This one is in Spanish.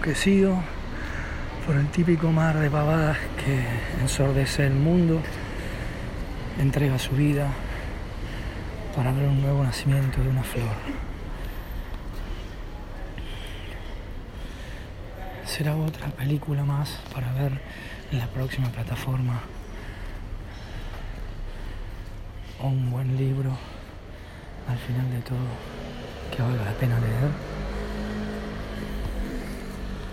enloquecido por el típico mar de pavadas que ensordece el mundo, entrega su vida para ver un nuevo nacimiento de una flor. Será otra película más para ver en la próxima plataforma o un buen libro al final de todo que valga la pena leer.